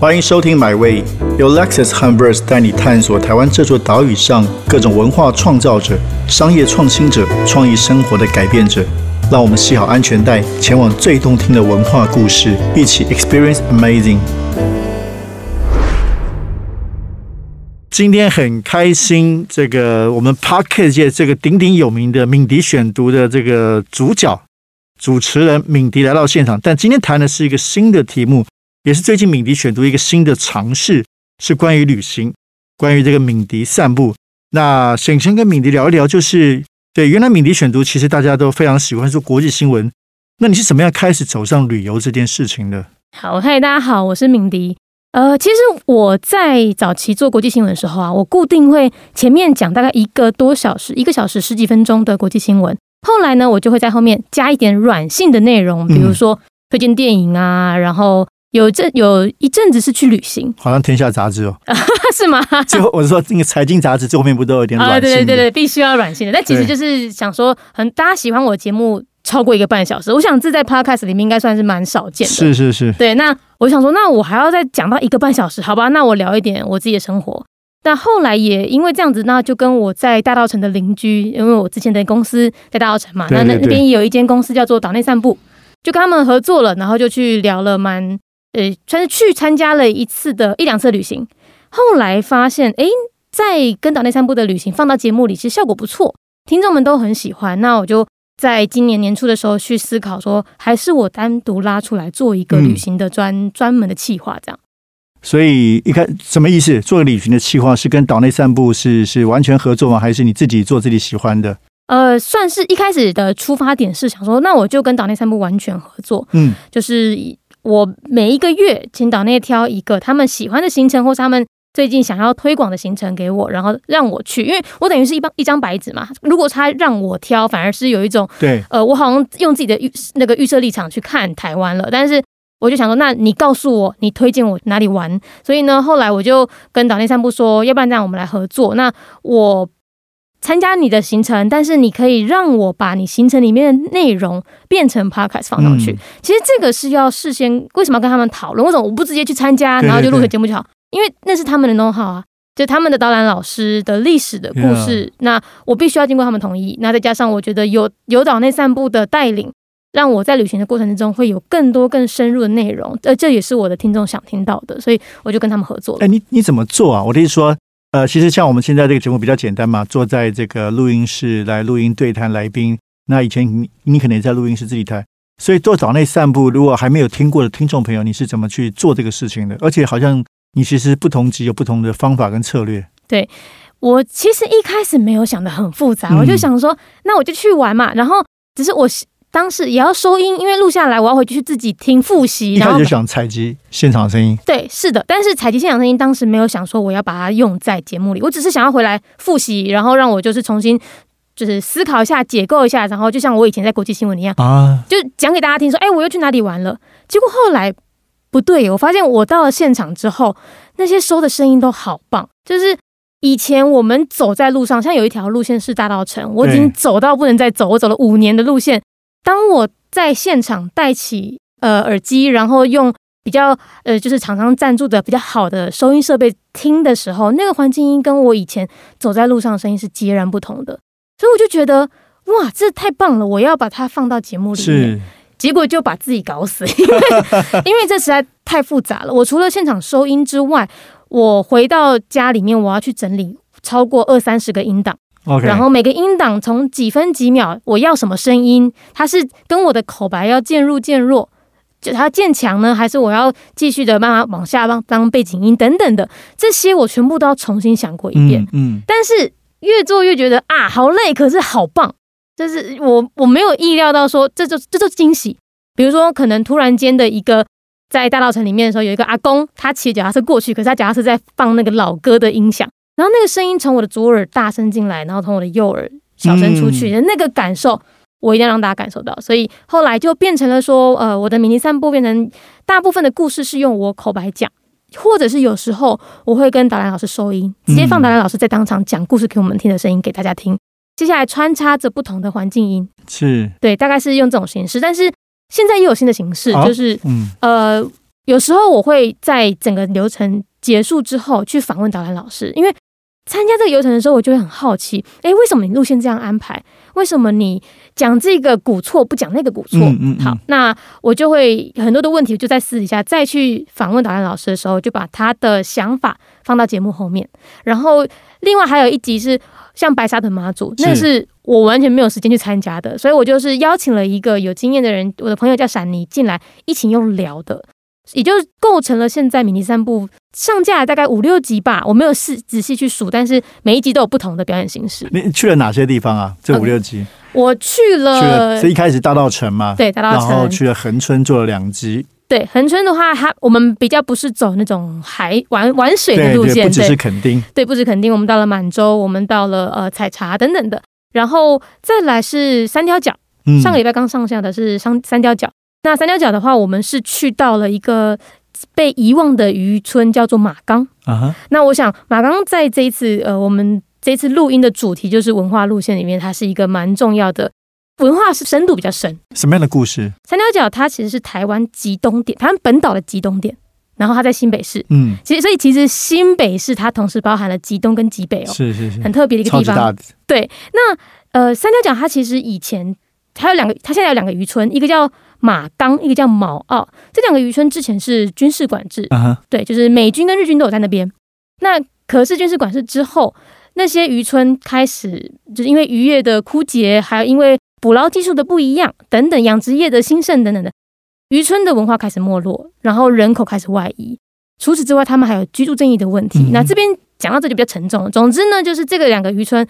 欢迎收听《My Way》，由 Lexus 和 Verse 带你探索台湾这座岛屿上各种文化创造者、商业创新者、创意生活的改变者。让我们系好安全带，前往最动听的文化故事，一起 Experience Amazing。今天很开心，这个我们 Pocket 界这个鼎鼎有名的敏迪选读的这个主角主持人敏迪来到现场，但今天谈的是一个新的题目。也是最近敏迪选读一个新的尝试，是关于旅行，关于这个敏迪散步。那想先跟敏迪聊一聊，就是对原来敏迪选读其实大家都非常喜欢说国际新闻，那你是怎么样开始走上旅游这件事情的？好，嗨，大家好，我是敏迪。呃，其实我在早期做国际新闻的时候啊，我固定会前面讲大概一个多小时，一个小时十几分钟的国际新闻，后来呢，我就会在后面加一点软性的内容，比如说推荐电影啊，然后。有阵有一阵子是去旅行，好像《天下》杂志哦，是吗？最后我是说那个财经杂志最后面不都有点软性？对对对对，必须要软性的。但其实就是想说，很大家喜欢我节目超过一个半小时，我想这在 Podcast 里面应该算是蛮少见的。是是是，对。那我想说，那我还要再讲到一个半小时，好吧？那我聊一点我自己的生活。但后来也因为这样子，那就跟我在大道城的邻居，因为我之前的公司在大道城嘛，那那那边有一间公司叫做岛内散步，就跟他们合作了，然后就去聊了蛮。呃，算是去参加了一次的一两次旅行，后来发现，哎，在跟岛内散步的旅行放到节目里，其实效果不错，听众们都很喜欢。那我就在今年年初的时候去思考，说还是我单独拉出来做一个旅行的专专门的企划，这样。所以一开什么意思？做旅行的企划是跟岛内散步是是完全合作吗？还是你自己做自己喜欢的？呃，算是一开始的出发点是想说，那我就跟岛内散步完全合作，嗯，就是。我每一个月请岛内挑一个他们喜欢的行程，或是他们最近想要推广的行程给我，然后让我去，因为我等于是一张一张白纸嘛。如果他让我挑，反而是有一种对，呃，我好像用自己的预那个预设立场去看台湾了。但是我就想说，那你告诉我，你推荐我哪里玩？所以呢，后来我就跟岛内散步说，要不然这样我们来合作。那我。参加你的行程，但是你可以让我把你行程里面的内容变成 podcast 放上去。其实这个是要事先为什么要跟他们讨论？为什么我不直接去参加，然后就录个节目就好？因为那是他们的 know how 啊，就他们的导览老师的历史的故事。那我必须要经过他们同意。那再加上我觉得有有岛内散步的带领，让我在旅行的过程之中会有更多更深入的内容。呃，这也是我的听众想听到的，所以我就跟他们合作了。哎，你你怎么做啊？我的意思说。呃，其实像我们现在这个节目比较简单嘛，坐在这个录音室来录音对谈来宾。那以前你你可能也在录音室自己谈，所以做岛内散步，如果还没有听过的听众朋友，你是怎么去做这个事情的？而且好像你其实不同级有不同的方法跟策略。对我其实一开始没有想的很复杂，我就想说，那我就去玩嘛。然后只是我。当时也要收音，因为录下来我要回去自己听复习。然后就想采集现场声音。对，是的，但是采集现场声音当时没有想说我要把它用在节目里，我只是想要回来复习，然后让我就是重新就是思考一下、解构一下，然后就像我以前在国际新闻一样啊，就讲给大家听说，哎，我又去哪里玩了。结果后来不对，我发现我到了现场之后，那些收的声音都好棒。就是以前我们走在路上，像有一条路线是大道城，我已经走到不能再走，我走了五年的路线。当我在现场戴起呃耳机，然后用比较呃就是厂商赞助的比较好的收音设备听的时候，那个环境音跟我以前走在路上的声音是截然不同的，所以我就觉得哇，这太棒了！我要把它放到节目里面，结果就把自己搞死，因为 因为这实在太复杂了。我除了现场收音之外，我回到家里面，我要去整理超过二三十个音档。然后每个音档从几分几秒，我要什么声音？它是跟我的口白要渐入渐弱，就它渐强呢，还是我要继续的慢慢往下当当背景音等等的这些，我全部都要重新想过一遍。嗯，但是越做越觉得啊，好累，可是好棒，就是我我没有意料到说这就这就惊喜。比如说，可能突然间的一个在大稻城里面的时候，有一个阿公，他骑脚踏车过去，可是他脚踏车在放那个老歌的音响。然后那个声音从我的左耳大声进来，然后从我的右耳小声出去，那个感受我一定要让大家感受到。所以后来就变成了说，呃，我的迷你散步变成大部分的故事是用我口白讲，或者是有时候我会跟导览老师收音，直接放导览老师在当场讲故事给我们听的声音给大家听。接下来穿插着不同的环境音，是对，大概是用这种形式。但是现在又有新的形式，就是嗯呃。有时候我会在整个流程结束之后去访问导览老师，因为参加这个游程的时候，我就会很好奇，哎，为什么你路线这样安排？为什么你讲这个古错不讲那个古错？好，那我就会很多的问题就在私底下再去访问导演老师的时候，就把他的想法放到节目后面。然后另外还有一集是像白沙屯妈祖，那是我完全没有时间去参加的，所以我就是邀请了一个有经验的人，我的朋友叫闪妮进来一起用聊的。也就构成了现在迷你三部上架大概五六集吧，我没有细仔细去数，但是每一集都有不同的表演形式。你去了哪些地方啊？这五六集，我去了，去了，是一开始大道城嘛？对，大道城，然后去了恒春做了两集。对，恒春的话，它我们比较不是走那种海玩玩水的路线，不只是垦丁，对，不止垦丁，我们到了满洲，我们到了呃采茶等等的，然后再来是三条角，上个礼拜刚上下的是三三条角。那三角角的话，我们是去到了一个被遗忘的渔村，叫做马岗。啊那我想马岗在这一次呃，我们这次录音的主题就是文化路线里面，它是一个蛮重要的文化，是深度比较深。什么样的故事？三角角它其实是台湾极东点，台湾本岛的极东点，然后它在新北市。嗯，其实所以其实新北市它同时包含了极东跟极北哦，是是是，很特别的一个地方。对，那呃，三角角它其实以前它有两个，它现在有两个渔村，一个叫。马冈一个叫毛澳，这两个渔村之前是军事管制，对，就是美军跟日军都有在那边。那可是军事管制之后，那些渔村开始就是因为渔业的枯竭，还有因为捕捞技术的不一样等等，养殖业的兴盛等等的，渔村的文化开始没落，然后人口开始外移。除此之外，他们还有居住正义的问题。那这边讲到这就比较沉重了。总之呢，就是这个两个渔村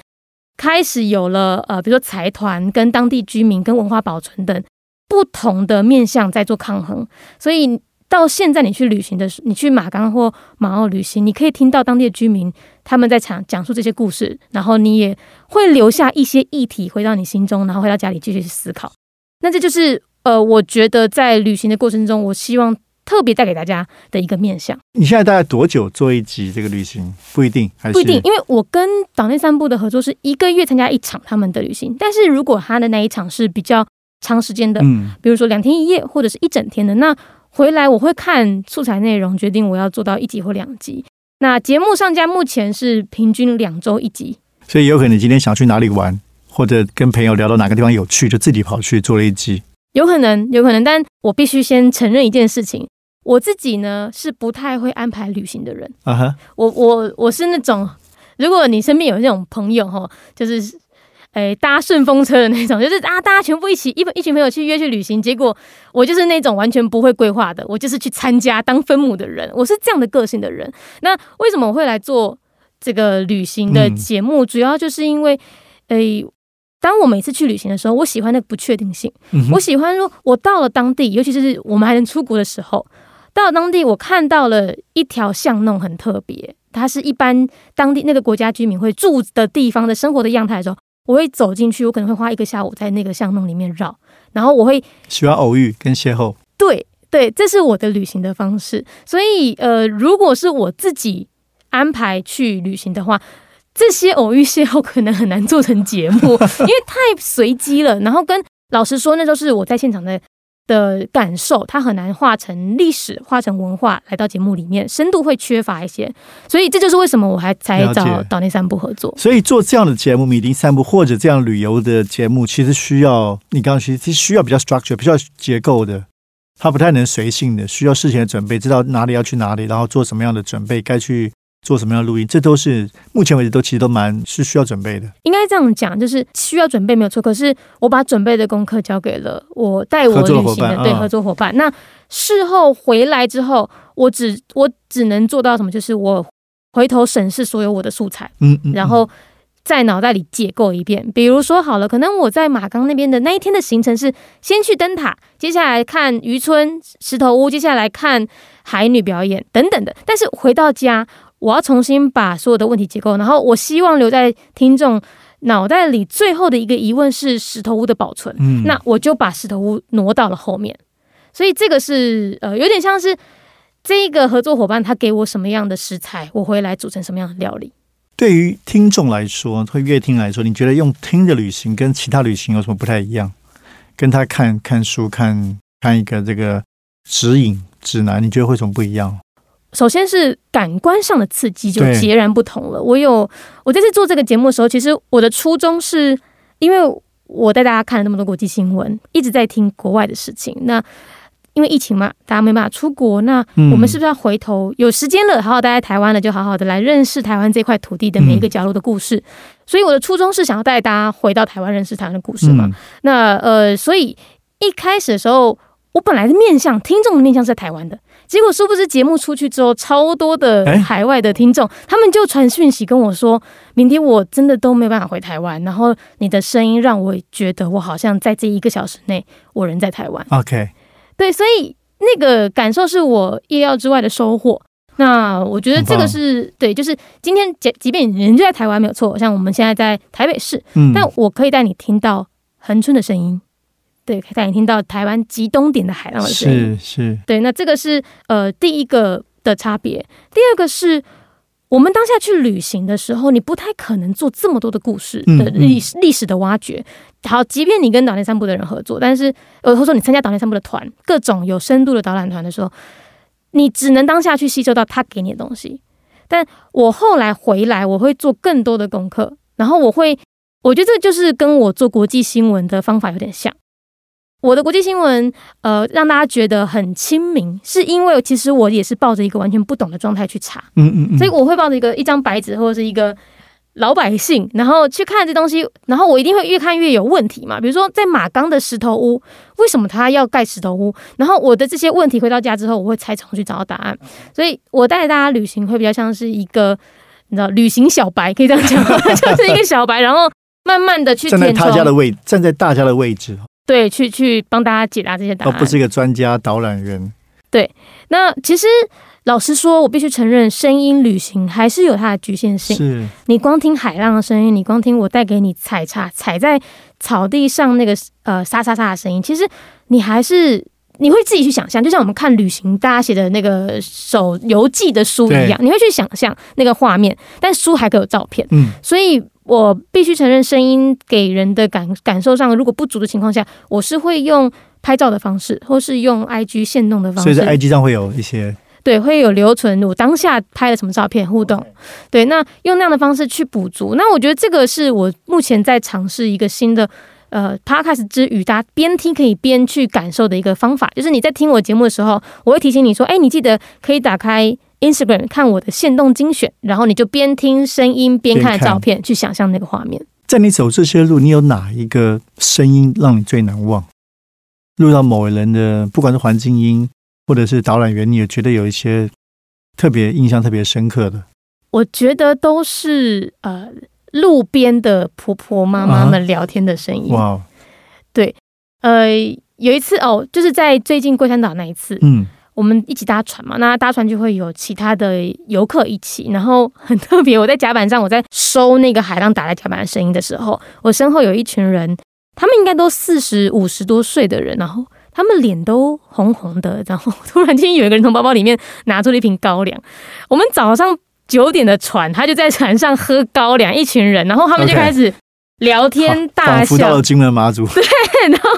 开始有了呃，比如说财团跟当地居民跟文化保存等。不同的面向在做抗衡，所以到现在你去旅行的时候，你去马冈或马澳旅行，你可以听到当地的居民他们在讲讲述这些故事，然后你也会留下一些议题回到你心中，然后回到家里继续去思考。那这就是呃，我觉得在旅行的过程中，我希望特别带给大家的一个面向。你现在大概多久做一集这个旅行？不一定，还不一定，因为我跟岛内散步的合作是一个月参加一场他们的旅行，但是如果他的那一场是比较。长时间的，嗯，比如说两天一夜，或者是一整天的，那回来我会看素材内容，决定我要做到一集或两集。那节目上架目前是平均两周一集，所以有可能你今天想去哪里玩，或者跟朋友聊到哪个地方有趣，就自己跑去做了一集。有可能，有可能，但我必须先承认一件事情，我自己呢是不太会安排旅行的人。啊哈，我我我是那种，如果你身边有这种朋友哈，就是。哎，搭顺风车的那种，就是啊，大家全部一起一一群朋友去约去旅行，结果我就是那种完全不会规划的，我就是去参加当分母的人，我是这样的个性的人。那为什么我会来做这个旅行的节目？主要就是因为，哎，当我每次去旅行的时候，我喜欢那个不确定性，我喜欢说，我到了当地，尤其是我们还能出国的时候，到了当地，我看到了一条巷弄很特别，它是一般当地那个国家居民会住的地方的生活的样态的时候。我会走进去，我可能会花一个下午在那个巷弄里面绕，然后我会喜欢偶遇跟邂逅。对对，这是我的旅行的方式。所以呃，如果是我自己安排去旅行的话，这些偶遇邂逅可能很难做成节目，因为太随机了。然后跟老实说，那都是我在现场的。的感受，它很难化成历史，化成文化来到节目里面，深度会缺乏一些，所以这就是为什么我还才找岛内散步合作。所以做这样的节目，米林散步或者这样旅游的节目，其实需要你刚刚其实需要比较 structure，比较结构的，它不太能随性的，需要事前的准备，知道哪里要去哪里，然后做什么样的准备，该去。做什么样的录音，这都是目前为止都其实都蛮是需要准备的。应该这样讲，就是需要准备没有错。可是我把准备的功课交给了我带我旅行的对合作伙伴。那事后回来之后，我只我只能做到什么？就是我回头审视所有我的素材，嗯，然后在脑袋里解构一遍。比如说好了，可能我在马冈那边的那一天的行程是先去灯塔，接下来看渔村石头屋，接下来看海女表演等等的。但是回到家。我要重新把所有的问题结构，然后我希望留在听众脑袋里最后的一个疑问是石头屋的保存。嗯，那我就把石头屋挪到了后面，所以这个是呃有点像是这一个合作伙伴他给我什么样的食材，我回来煮成什么样的料理。对于听众来说，会乐听来说，你觉得用听的旅行跟其他旅行有什么不太一样？跟他看看书、看看一个这个指引。指南，你觉得会什么不一样？首先是感官上的刺激就截然不同了。我有我这次做这个节目的时候，其实我的初衷是因为我带大家看了那么多国际新闻，一直在听国外的事情。那因为疫情嘛，大家没办法出国，那我们是不是要回头有时间了，好好待在台湾了，就好好的来认识台湾这块土地的每一个角落的故事？所以我的初衷是想要带大家回到台湾认识台湾的故事嘛。那呃，所以一开始的时候，我本来的面向听众的面向是在台湾的。结果殊不知节目出去之后，超多的海外的听众，他们就传讯息跟我说：“明天我真的都没有办法回台湾。”然后你的声音让我觉得我好像在这一个小时内，我人在台湾。OK，对，所以那个感受是我意料之外的收获。那我觉得这个是对，就是今天即即便人就在台湾没有错，像我们现在在台北市，嗯，但我可以带你听到恒春的声音。对，可以带你听到台湾极东点的海浪的声音。是是，对，那这个是呃第一个的差别。第二个是我们当下去旅行的时候，你不太可能做这么多的故事的历史历史的挖掘。好，即便你跟岛内散步的人合作，但是呃，或者说你参加岛内散步的团，各种有深度的导览团的时候，你只能当下去吸收到他给你的东西。但我后来回来，我会做更多的功课，然后我会，我觉得这就是跟我做国际新闻的方法有点像。我的国际新闻，呃，让大家觉得很亲民，是因为其实我也是抱着一个完全不懂的状态去查，嗯嗯嗯，所以我会抱着一个一张白纸或者是一个老百姓，然后去看这东西，然后我一定会越看越有问题嘛。比如说在马钢的石头屋，为什么他要盖石头屋？然后我的这些问题回到家之后，我会拆重去找到答案。所以我带着大家旅行会比较像是一个你知道旅行小白，可以这样讲，就是一个小白，然后慢慢的去站在他家的位，站在大家的位置。对，去去帮大家解答这些答案，而不是一个专家导览员。对，那其实老实说，我必须承认，声音旅行还是有它的局限性。是，你光听海浪的声音，你光听我带给你踩踏踩在草地上那个呃沙沙沙的声音，其实你还是你会自己去想象，就像我们看旅行大家写的那个手游记的书一样，你会去想象那个画面，但书还可以有照片。嗯，所以。我必须承认，声音给人的感感受上如果不足的情况下，我是会用拍照的方式，或是用 IG 线动的方式。所以在 IG 上会有一些对，会有留存我当下拍了什么照片互动。对，那用那样的方式去补足。那我觉得这个是我目前在尝试一个新的呃 Podcast 之余，大家边听可以边去感受的一个方法，就是你在听我节目的时候，我会提醒你说，哎，你记得可以打开。Instagram 看我的线动精选，然后你就边听声音边看照片，去想象那个画面。在你走这些路，你有哪一个声音让你最难忘？录到某人的，不管是环境音或者是导览员，你也觉得有一些特别印象特别深刻的？我觉得都是呃路边的婆婆妈妈们聊天的声音。哇，对，呃，有一次哦，就是在最近龟山岛那一次，嗯。我们一起搭船嘛，那搭船就会有其他的游客一起，然后很特别。我在甲板上，我在收那个海浪打在甲板的声音的时候，我身后有一群人，他们应该都四十五十多岁的人，然后他们脸都红红的，然后突然间有一个人从包包里面拿出了一瓶高粱。我们早上九点的船，他就在船上喝高粱，一群人，然后他们就开始聊天大笑，到了金门马祖，对，然后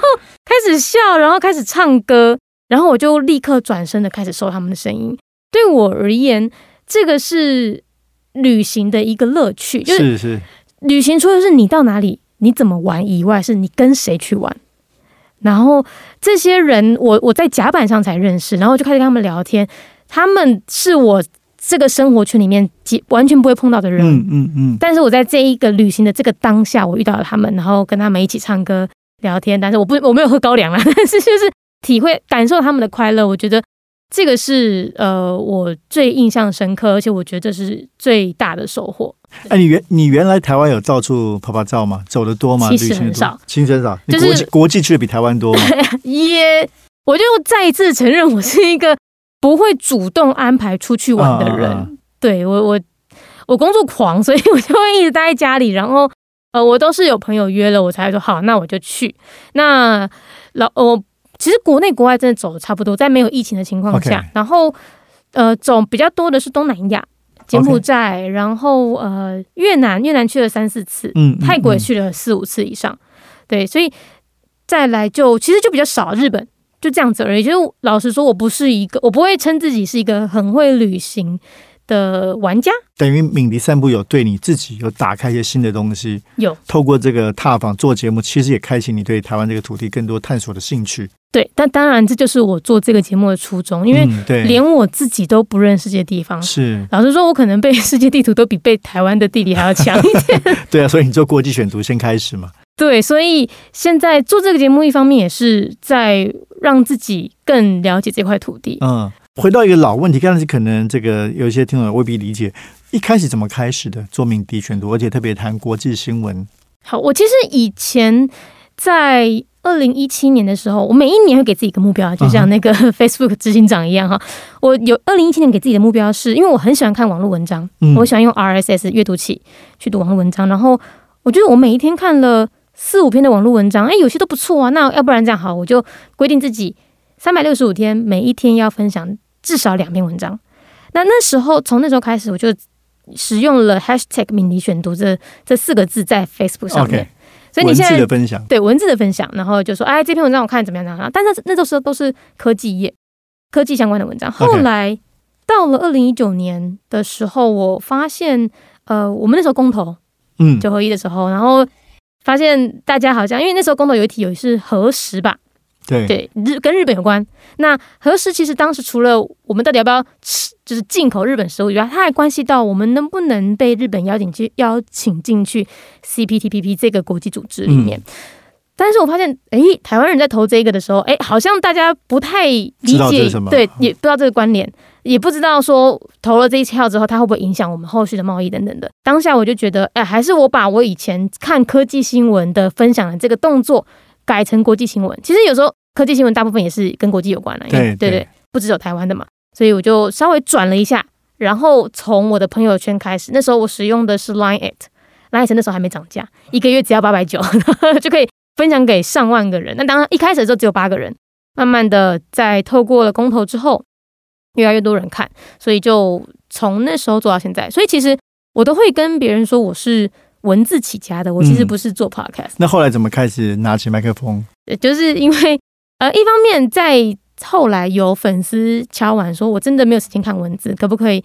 开始笑，然后开始唱歌。然后我就立刻转身的开始收他们的声音。对我而言，这个是旅行的一个乐趣。是是，旅行除了是你到哪里、你怎么玩以外，是你跟谁去玩。然后这些人，我我在甲板上才认识，然后就开始跟他们聊天。他们是我这个生活圈里面完全不会碰到的人。嗯嗯嗯。但是我在这一个旅行的这个当下，我遇到了他们，然后跟他们一起唱歌聊天。但是我不我没有喝高粱啊，但是就是。体会感受他们的快乐，我觉得这个是呃我最印象深刻，而且我觉得这是最大的收获。哎，你原你原来台湾有到处拍拍照吗？走的多吗？其实很少，其实很少。就是国际国际去的比台湾多吗？也，我就再一次承认，我是一个不会主动安排出去玩的人。对我我我工作狂，所以我就会一直待在家里。然后呃，我都是有朋友约了，我才说好，那我就去。那老我。其实国内国外真的走的差不多，在没有疫情的情况下，然后呃走比较多的是东南亚，柬埔寨，然后呃越南，越南去了三四次，嗯，泰国也去了四五次以上，对，所以再来就其实就比较少日本，就这样子而已。就是老实说，我不是一个，我不会称自己是一个很会旅行的玩家。等于敏迪散步有对你自己有打开一些新的东西，有透过这个踏访做节目，其实也开启你对台湾这个土地更多探索的兴趣。对，但当然这就是我做这个节目的初衷，因为连我自己都不认识这些地方。是，老实说，我可能背世界地图都比背台湾的地理还要强一点。对啊，所以你做国际选读先开始嘛。对，所以现在做这个节目，一方面也是在让自己更了解这块土地。嗯，回到一个老问题，刚才可能这个有一些听众未必理解，一开始怎么开始的做敏迪选读，而且特别谈国际新闻。好，我其实以前在。二零一七年的时候，我每一年会给自己一个目标，就像那个 Facebook 执行长一样哈。我有二零一七年给自己的目标，是因为我很喜欢看网络文章，我喜欢用 RSS 阅读器去读网络文章。然后我觉得我每一天看了四五篇的网络文章，哎，有些都不错啊。那要不然这样好，我就规定自己三百六十五天，每一天要分享至少两篇文章。那那时候从那时候开始，我就使用了 Hashtag 敏迪选读这这四个字在 Facebook 上面。所以你现在的分享，对文字的分享，然后就说，哎，这篇文章我看怎么样？怎么样？但是那时候都是科技业、科技相关的文章。后来到了二零一九年的时候，我发现，呃，我们那时候公投，嗯，九合一的时候，然后发现大家好像，因为那时候公投有一题有是核实吧。对日跟日本有关。那何时其实当时除了我们到底要不要吃，就是进口日本食物以外，它还关系到我们能不能被日本邀请去邀请进去 CPTPP 这个国际组织里面。但是我发现，哎，台湾人在投这个的时候，哎，好像大家不太理解，对，也不知道这个关联，也不知道说投了这一票之后，它会不会影响我们后续的贸易等等的。当下我就觉得，哎，还是我把我以前看科技新闻的分享的这个动作。改成国际新闻，其实有时候科技新闻大部分也是跟国际有关的，对对对，不只有台湾的嘛，所以我就稍微转了一下，然后从我的朋友圈开始，那时候我使用的是 Line at，Line 那时候还没涨价，一个月只要八百九就可以分享给上万个人。那当然一开始的时候只有八个人，慢慢的在透过了公投之后，越来越多人看，所以就从那时候做到现在。所以其实我都会跟别人说我是。文字起家的，我其实不是做 podcast。那后来怎么开始拿起麦克风？就是因为呃，一方面在后来有粉丝敲完说，我真的没有时间看文字，可不可以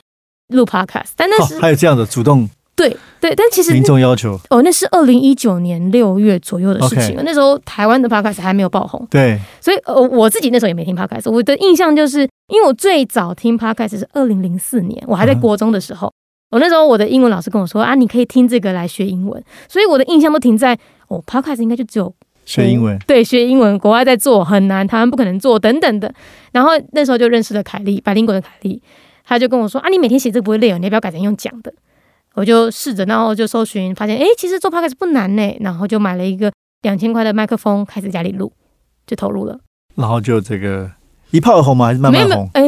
录 podcast？但那是还有这样的主动，对对，但其实民众要求哦，那是二零一九年六月左右的事情了。那时候台湾的 podcast 还没有爆红，对，所以呃，我自己那时候也没听 podcast。我的印象就是，因为我最早听 podcast 是二零零四年，我还在国中的时候。我那时候我的英文老师跟我说啊，你可以听这个来学英文，所以我的印象都停在哦，Podcast 应该就只有学英文，对，学英文，国外在做很难，台湾不可能做等等的。然后那时候就认识了凯莉，百灵果的凯莉，他就跟我说啊，你每天写这个不会累哦，你要不要改成用讲的？我就试着，然后就搜寻，发现哎，其实做 Podcast 不难呢。然后就买了一个两千块的麦克风，开始家里录，就投入了。然后就这个。一炮而红吗？还是慢慢红？哎，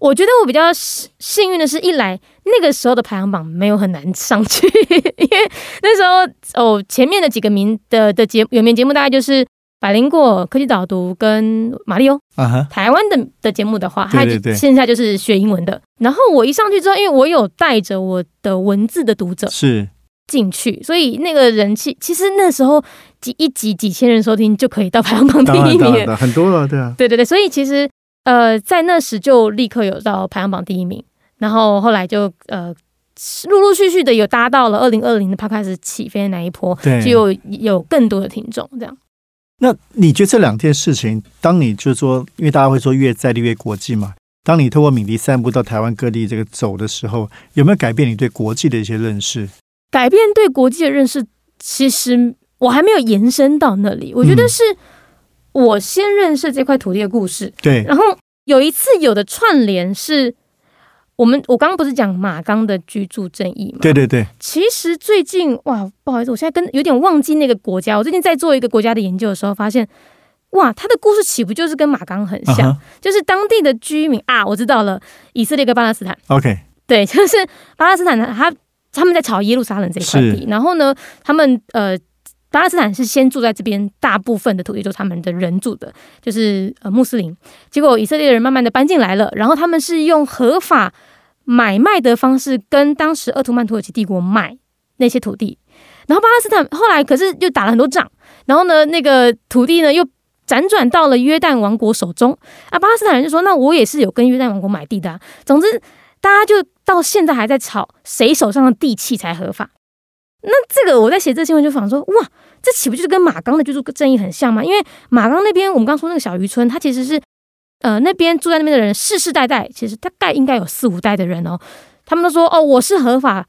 我觉得我比较幸运的是，一来那个时候的排行榜没有很难上去，因为那时候哦，前面的几个名的的节有名节目大概就是百灵果科技导读跟马里欧 啊哈。台湾的的节目的话，对对对，现在就是学英文的。然后我一上去之后，因为我有带着我的文字的读者是进去，所以那个人气其实那时候几一集几千人收听就可以到排行榜第一名，很多了，对啊，对对对，所以其实。呃，在那时就立刻有到排行榜第一名，然后后来就呃陆陆续续的有搭到了二零二零的他开始起飞的那一波，就有有更多的听众这样。那你觉得这两件事情，当你就是说，因为大家会说越在地越国际嘛，当你透过敏迪散步到台湾各地这个走的时候，有没有改变你对国际的一些认识？改变对国际的认识，其实我还没有延伸到那里，我觉得是。我先认识这块土地的故事，对。然后有一次有的串联是，我们我刚刚不是讲马钢的居住正义吗？对对对。其实最近哇，不好意思，我现在跟有点忘记那个国家。我最近在做一个国家的研究的时候，发现哇，他的故事岂不就是跟马钢很像？就是当地的居民啊，我知道了，以色列跟巴勒斯坦。OK，对，就是巴勒斯坦他他们在吵耶路撒冷这一块地，然后呢，他们呃。巴勒斯坦是先住在这边，大部分的土地就是他们的人住的，就是呃穆斯林。结果以色列人慢慢的搬进来了，然后他们是用合法买卖的方式跟当时奥图曼土耳其帝国买那些土地。然后巴勒斯坦后来可是又打了很多仗，然后呢那个土地呢又辗转到了约旦王国手中啊。巴勒斯坦人就说：“那我也是有跟约旦王国买地的。”总之，大家就到现在还在吵谁手上的地契才合法。那这个我在写这新闻就想说：“哇，这岂不就是跟马冈的居住正义很像吗？因为马冈那边我们刚说那个小渔村，它其实是呃那边住在那边的人世世代代，其实大概应该有四五代的人哦，他们都说哦我是合法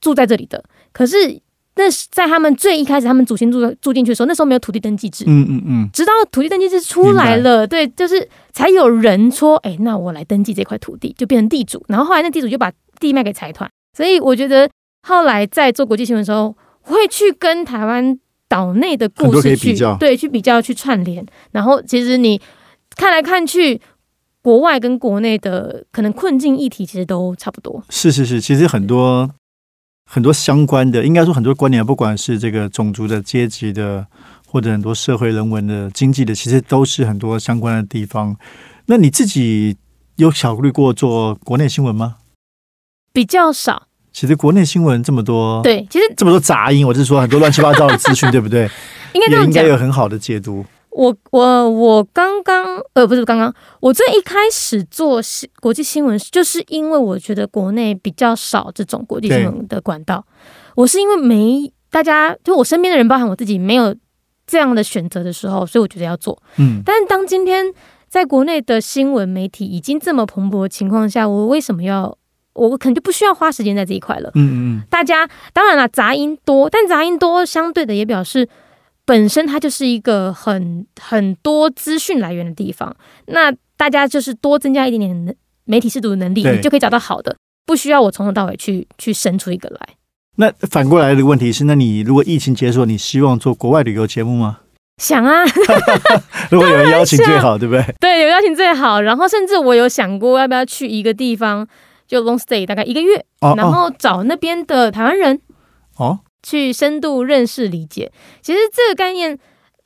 住在这里的，可是。”那是在他们最一开始，他们祖先住住进去的时候，那时候没有土地登记制。嗯嗯嗯。直到土地登记制出来了，对，就是才有人说，哎，那我来登记这块土地，就变成地主。然后后来那地主就把地卖给财团。所以我觉得后来在做国际新闻的时候，会去跟台湾岛内的故事去对去比较去串联。然后其实你看来看去，国外跟国内的可能困境议题其实都差不多。是是是，其实很多。很多相关的，应该说很多观念，不管是这个种族的、阶级的，或者很多社会人文的、经济的，其实都是很多相关的地方。那你自己有考虑过做国内新闻吗？比较少。其实国内新闻这么多，对，其实这么多杂音，我是说很多乱七八糟的资讯，对不对？应该也应该有很好的解读。我我我刚刚呃不是刚刚，我最一开始做新国际新闻，就是因为我觉得国内比较少这种国际新闻的管道。我是因为没大家，就我身边的人，包含我自己，没有这样的选择的时候，所以我觉得要做。嗯，但是当今天在国内的新闻媒体已经这么蓬勃的情况下，我为什么要？我可能就不需要花时间在这一块了。嗯嗯，大家当然了，杂音多，但杂音多相对的也表示。本身它就是一个很很多资讯来源的地方，那大家就是多增加一点点媒体试读的能力，你就可以找到好的，不需要我从头到尾去去生出一个来。那反过来的问题是，那你如果疫情结束，你希望做国外旅游节目吗？想啊，如果有人邀请最好，对不对？对，有邀请最好。然后甚至我有想过要不要去一个地方，就 long stay 大概一个月，然后找那边的台湾人。哦。去深度认识理解，其实这个概念，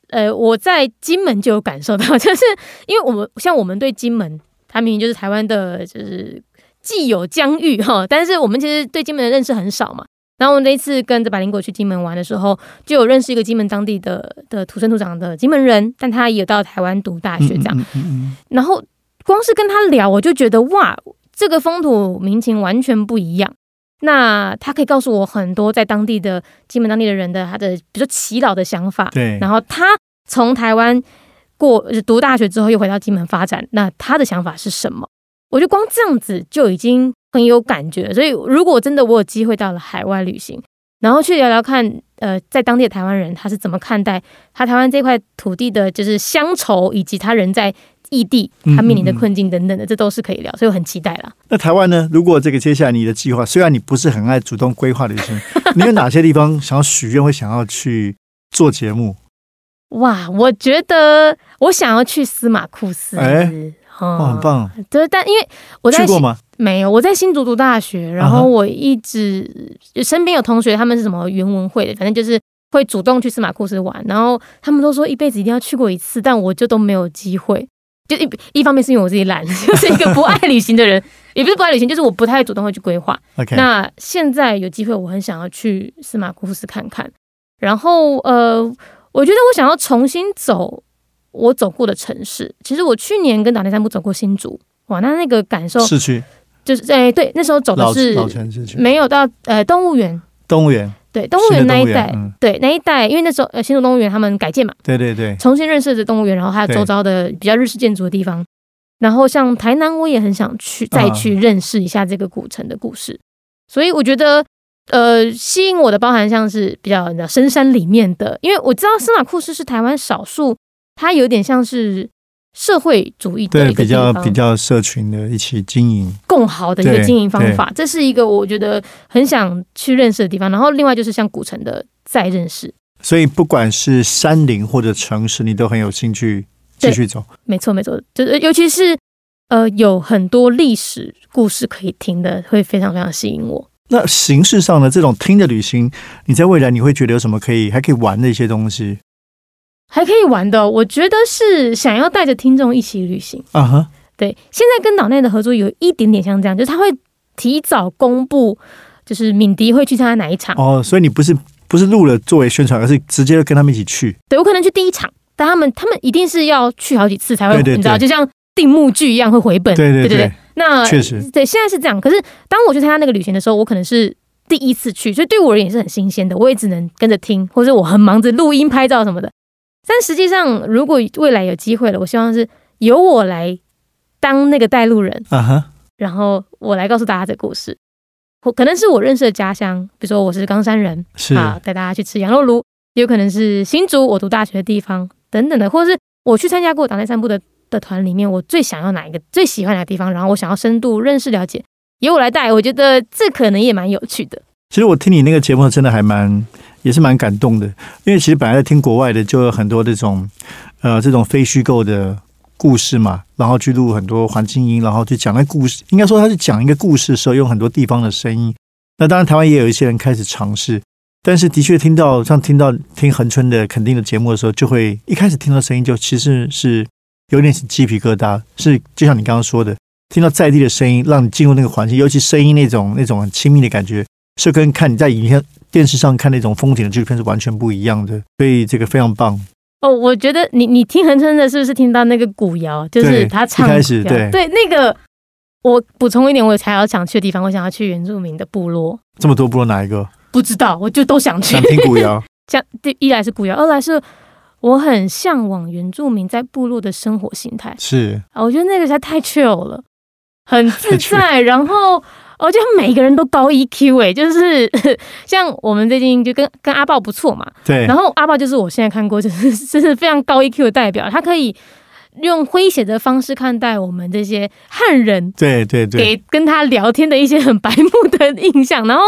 呃，我在金门就有感受到，就是因为我们像我们对金门，它明明就是台湾的，就是既有疆域哈，但是我们其实对金门的认识很少嘛。然后我那一次跟着百灵果去金门玩的时候，就有认识一个金门当地的的土生土长的金门人，但他也有到台湾读大学这样。然后光是跟他聊，我就觉得哇，这个风土民情完全不一样。那他可以告诉我很多在当地的金门当地的人的他的，比如说祈祷的想法。对。然后他从台湾过读大学之后又回到金门发展，那他的想法是什么？我觉得光这样子就已经很有感觉。所以如果真的我有机会到了海外旅行，然后去聊聊看，呃，在当地的台湾人他是怎么看待他台湾这块土地的，就是乡愁以及他人在。异地，他面临的困境等等的，这都是可以聊，所以我很期待啦。那台湾呢？如果这个接下来你的计划，虽然你不是很爱主动规划旅行，你有哪些地方想要许愿，会想要去做节目？哇，我觉得我想要去司马库斯，哎，哦，很棒。对，但因为我在去过吗？没有，我在新竹读大学，然后我一直身边有同学，他们是什么原文会的，反正就是会主动去司马库斯玩，然后他们都说一辈子一定要去过一次，但我就都没有机会。就一一方面是因为我自己懒，就是一个不爱旅行的人，也不是不爱旅行，就是我不太主动会去规划。那现在有机会，我很想要去司马库斯看看。然后呃，我觉得我想要重新走我走过的城市。其实我去年跟打内散步走过新竹，哇，那那个感受市区就是哎对，那时候走的是没有到呃动物园，动物园。对动物园那一带，对那一带，因为那时候呃新竹动物园他们改建嘛，对对对，重新认识的动物园，然后还有周遭的比较日式建筑的地方，然后像台南，我也很想去再去认识一下这个古城的故事，所以我觉得呃吸引我的包含像是比较深山里面的，因为我知道司马库斯是台湾少数，它有点像是。社会主义的一个比较比较社群的一起经营共好的一个经营方法，这是一个我觉得很想去认识的地方。然后另外就是像古城的再认识，所以不管是山林或者城市，你都很有兴趣继续走。没错没错，就是尤其是呃有很多历史故事可以听的，会非常非常吸引我。那形式上的这种听的旅行，你在未来你会觉得有什么可以还可以玩的一些东西？还可以玩的，我觉得是想要带着听众一起旅行啊哈。对，现在跟岛内的合作有一点点像这样，就是他会提早公布，就是敏迪会去参加哪一场哦。所以你不是不是录了作为宣传，而是直接跟他们一起去。对我可能去第一场，但他们他们一定是要去好几次才会，你知道，就像定目剧一样会回本。对对对对。那确实，对，现在是这样。可是当我去参加那个旅行的时候，我可能是第一次去，所以对我而言是很新鲜的。我也只能跟着听，或者我很忙着录音、拍照什么的。但实际上，如果未来有机会了，我希望是由我来当那个带路人，啊哈，然后我来告诉大家这故事。我可能是我认识的家乡，比如说我是冈山人，是啊，带大家去吃羊肉炉；也有可能是新竹，我读大学的地方等等的，或者是我去参加过党内散步的的团里面，我最想要哪一个，最喜欢哪个地方，然后我想要深度认识了解，由我来带，我觉得这可能也蛮有趣的。其实我听你那个节目真的还蛮，也是蛮感动的，因为其实本来在听国外的，就有很多这种呃这种非虚构的。故事嘛，然后去录很多环境音，然后去讲那故事。应该说，他是讲一个故事的时候，用很多地方的声音。那当然，台湾也有一些人开始尝试，但是的确听到像听到听恒春的肯定的节目的时候，就会一开始听到声音就其实是有点鸡皮疙瘩。是就像你刚刚说的，听到在地的声音，让你进入那个环境，尤其声音那种那种很亲密的感觉，是跟看你在影片电视上看那种风景的纪录片是完全不一样的。所以这个非常棒。哦，我觉得你你听恒春的，是不是听到那个古谣？就是他唱开始对对那个。我补充一点，我才要想去的地方，我想要去原住民的部落。这么多部落哪一个？不知道，我就都想去。想听古谣。像第一来是古谣，二来是我很向往原住民在部落的生活形态。是啊，我觉得那个实在太 chill 了，很自在，然后。我觉得每个人都高 EQ 哎，就是 像我们最近就跟跟阿豹不错嘛，对。然后阿豹就是我现在看过就是 就是非常高 EQ 的代表，他可以用诙谐的方式看待我们这些汉人，对对对，给跟他聊天的一些很白目的印象。然后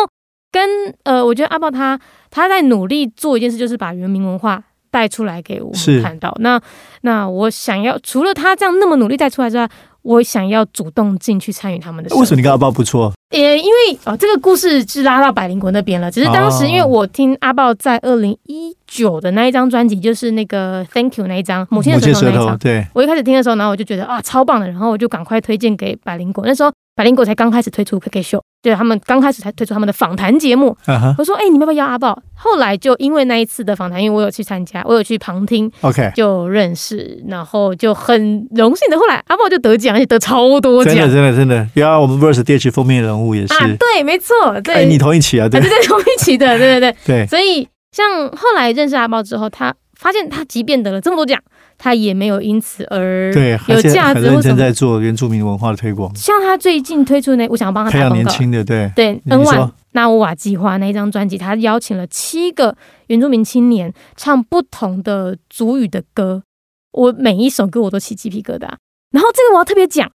跟呃，我觉得阿豹他他在努力做一件事，就是把原民文化带出来给我们看到。那那我想要除了他这样那么努力带出来之外。我想要主动进去参与他们的。为什么你跟阿豹不错？也因为哦，这个故事是拉到百灵国那边了。只是当时因为我听阿豹在二零一九的那一张专辑，就是那个 Thank You 那一张母亲的舌头那一张。对，我一开始听的时候，然后我就觉得啊，超棒的，然后我就赶快推荐给百灵国。那时候。百灵果才刚开始推出 K K 秀，对他们刚开始才推出他们的访谈节目。我说：“哎，你们要不要邀阿豹？”后来就因为那一次的访谈，因为我有去参加，我有去旁听，OK，就认识，然后就很荣幸的，后来阿豹就得奖，而且得超多奖，真的，真的，真的。然后我们 Verse 第二期封面人物也是，啊对，没错，对，你同一期啊？对，对，同一期的，对，对，对，对。所以像后来认识阿豹之后，他发现他即便得了这么多奖。他也没有因此而有价值，认真在做原住民文化的推广。像他最近推出那，我想要帮他培养年轻的，对对，N 万纳乌瓦计划那一张专辑，他邀请了七个原住民青年唱不同的族语的歌，我每一首歌我都起鸡皮疙瘩。然后这个我要特别讲，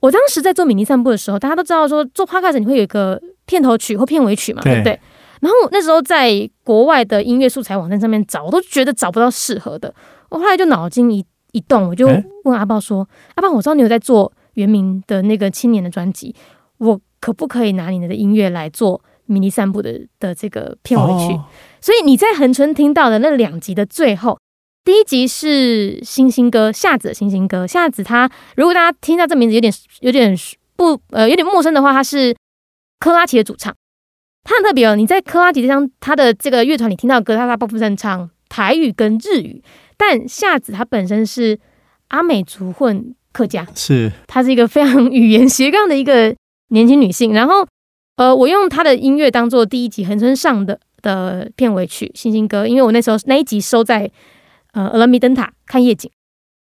我当时在做米尼散步的时候，大家都知道说做 podcast 你会有一个片头曲或片尾曲嘛，对不对？然后那时候在国外的音乐素材网站上面找，我都觉得找不到适合的。我后来就脑筋一一动，我就问阿豹说：“阿豹，我知道你有在做原名的那个青年的专辑，我可不可以拿你的音乐来做迷你散步的的这个片尾曲？所以你在恒春听到的那两集的最后，第一集是星星歌夏子的星星歌夏子，他如果大家听到这名字有点有点不呃有点陌生的话，他是科拉奇的主唱，他很特别哦。你在科拉奇这张他的这个乐团里听到歌，他大部分唱台语跟日语。”但夏子她本身是阿美族混客家，是她是一个非常语言斜杠的一个年轻女性。然后，呃，我用她的音乐当做第一集恒春上的的片尾曲《星星歌》，因为我那时候那一集收在呃俄勒米灯塔看夜景。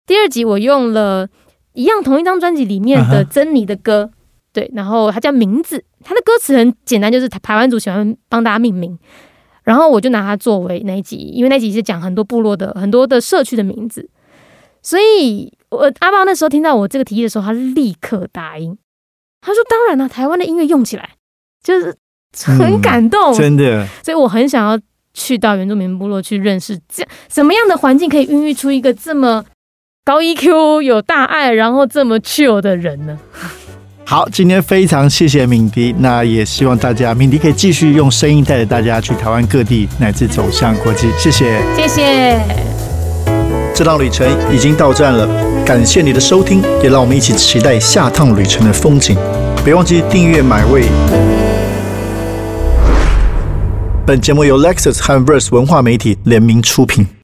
第二集我用了一样同一张专辑里面的珍妮的歌，对，然后它叫名字，它的歌词很简单，就是台湾族喜欢帮大家命名。然后我就拿它作为那一集，因为那集是讲很多部落的、很多的社区的名字，所以我阿豹那时候听到我这个提议的时候，他立刻答应。他说：“当然了，台湾的音乐用起来就是很感动，真的。所以我很想要去到原住民部落去认识，这什么样的环境可以孕育出一个这么高 EQ、有大爱，然后这么 chill 的人呢？”好，今天非常谢谢敏迪，那也希望大家敏迪可以继续用声音带着大家去台湾各地，乃至走向国际。谢谢，谢谢。这趟旅程已经到站了，感谢你的收听，也让我们一起期待下趟旅程的风景。别忘记订阅买位。本节目由 Lexus 和 Verse 文化媒体联名出品。